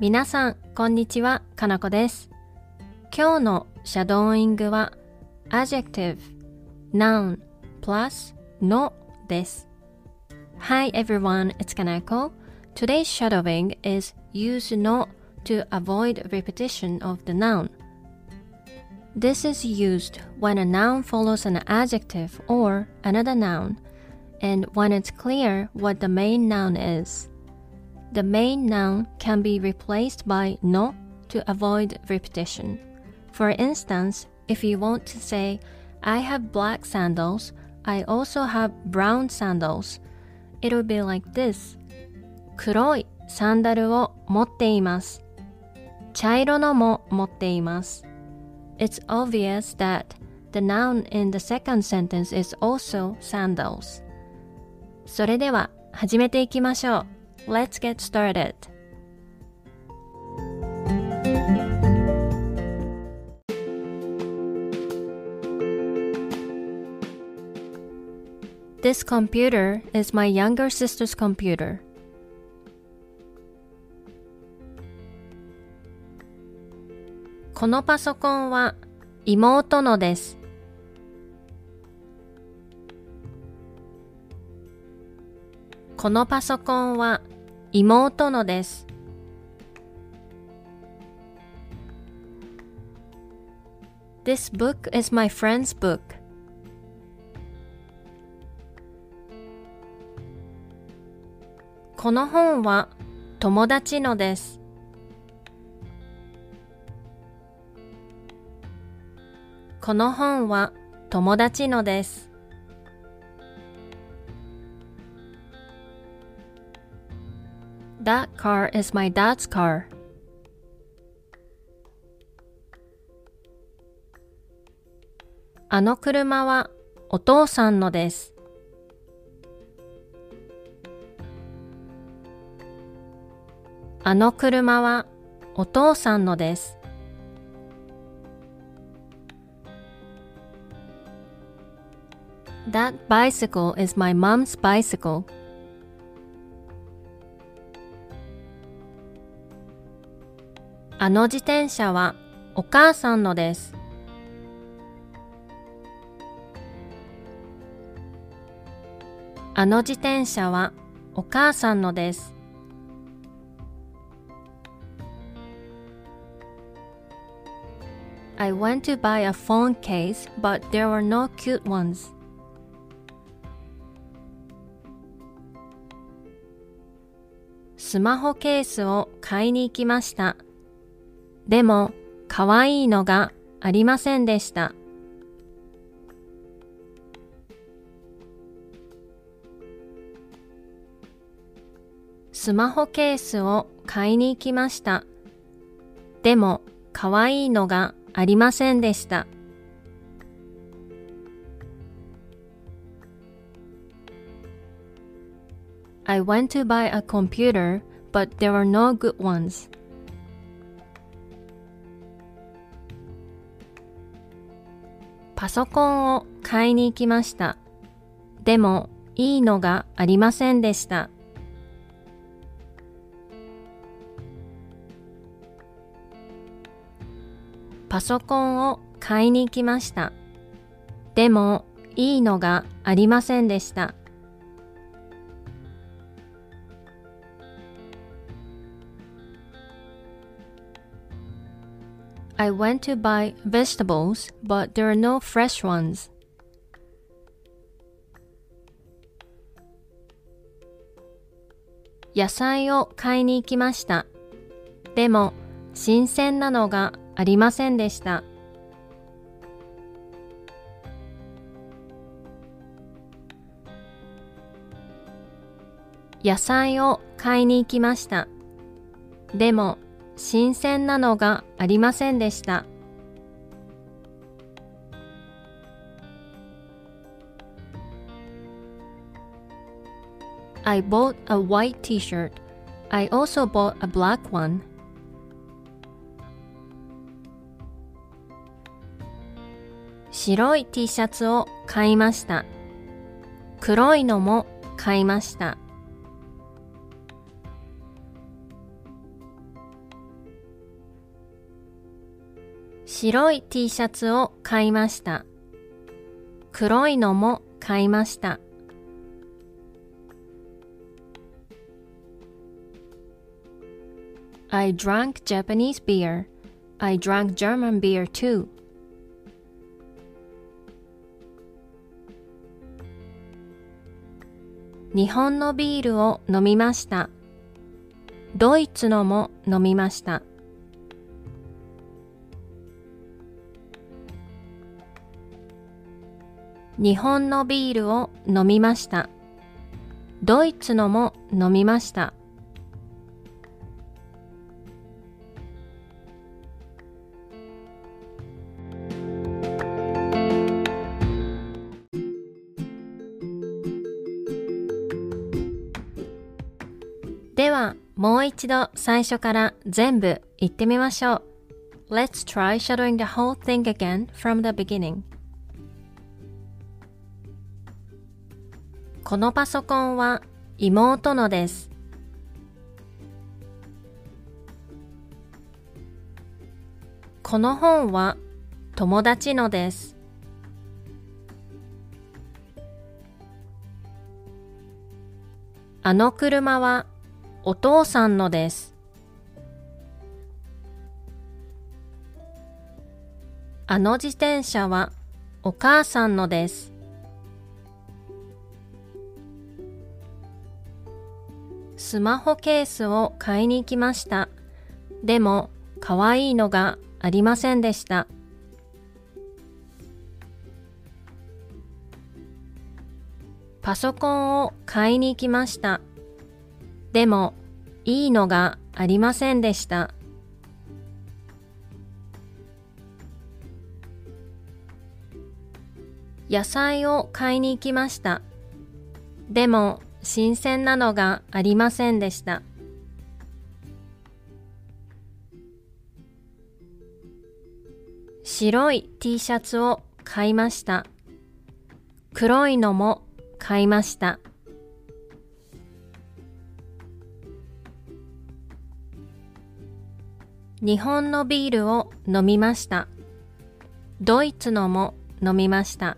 皆さん、こんにちは、かなこです。今日のシャドーイングは adjective, noun, plus no です。Hi everyone, it's Kanako. Today's shadowing is use no to avoid repetition of the noun. This is used when a noun follows an adjective or another noun, and when it's clear what the main noun is. The main noun can be replaced by no to avoid repetition. For instance, if you want to say, I have black sandals, I also have brown sandals, it will be like this. 黒いサンダルを持っています。茶色のも持っています。It's obvious that the noun in the second sentence is also sandals. それでは始めていきましょう。 Let's get started. This computer is my younger sister's computer. このパソコンは妹のです。このパソコンは妹のです。This book is my friend's book. この本は友達のです。この本は友達のです。That car is my dad's car. あの車はお父さんのです。あの車はお父さんのです。That bicycle is my mom's bicycle. あの自転車はお母さんのです。あの自転車はお母さんのです。I went to buy a phone case, but there were no cute ones. スマホケースを買いに行きました。でも、可愛いのがありませんでした。スマホケースを買いに行きました。でも、可愛いのがありませんでした。I went to buy a computer, but there were no good ones. パソコンを買いに行きました。でも、いいのがありませんでした。パソコンを買いに行きました。でも、いいのがありませんでした。I went to buy vegetables, but there are no fresh ones. 野菜を買いに行きました。でも、新鮮なのがありませんでした。野菜を買いに行きました。でも、新鮮なのがありませんでした。I bought a white t-shirt. I also bought a black one. 白い T シャツを買いました。黒いのも買いました。白い T シャツを買いました。黒いのも買いました。I drank Japanese beer. I drank German beer too. 日本のビールを飲みました。ドイツのも飲みました。日本のビールを飲みました。ドイツのも飲みました。では、もう一度最初から全部言ってみましょう。Let's try shadowing the whole thing again from the beginning. このパソコンは妹のです。この本は友達のです。あの車はお父さんのです。あの自転車はお母さんのです。スマホケースを買いに行きました。でも、可愛いのがありませんでした。パソコンを買いに行きました。でも、いいのがありませんでした。野菜を買いに行きました。でも、新鮮なのがありませんでした。白い T シャツを買いました。黒いのも買いました。日本のビールを飲みました。ドイツのも飲みました。